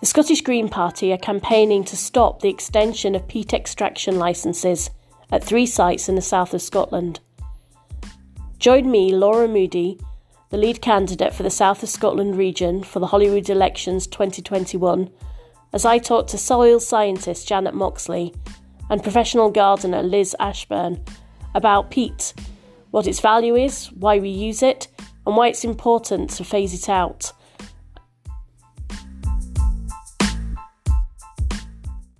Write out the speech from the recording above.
The Scottish Green Party are campaigning to stop the extension of peat extraction licences at three sites in the south of Scotland. Join me, Laura Moodie, the lead candidate for the South of Scotland region for the Holyrood elections 2021, as I talk to soil scientist Janet Moxley and professional gardener Liz Ashburn about peat, what its value is, why we use it, and why it's important to phase it out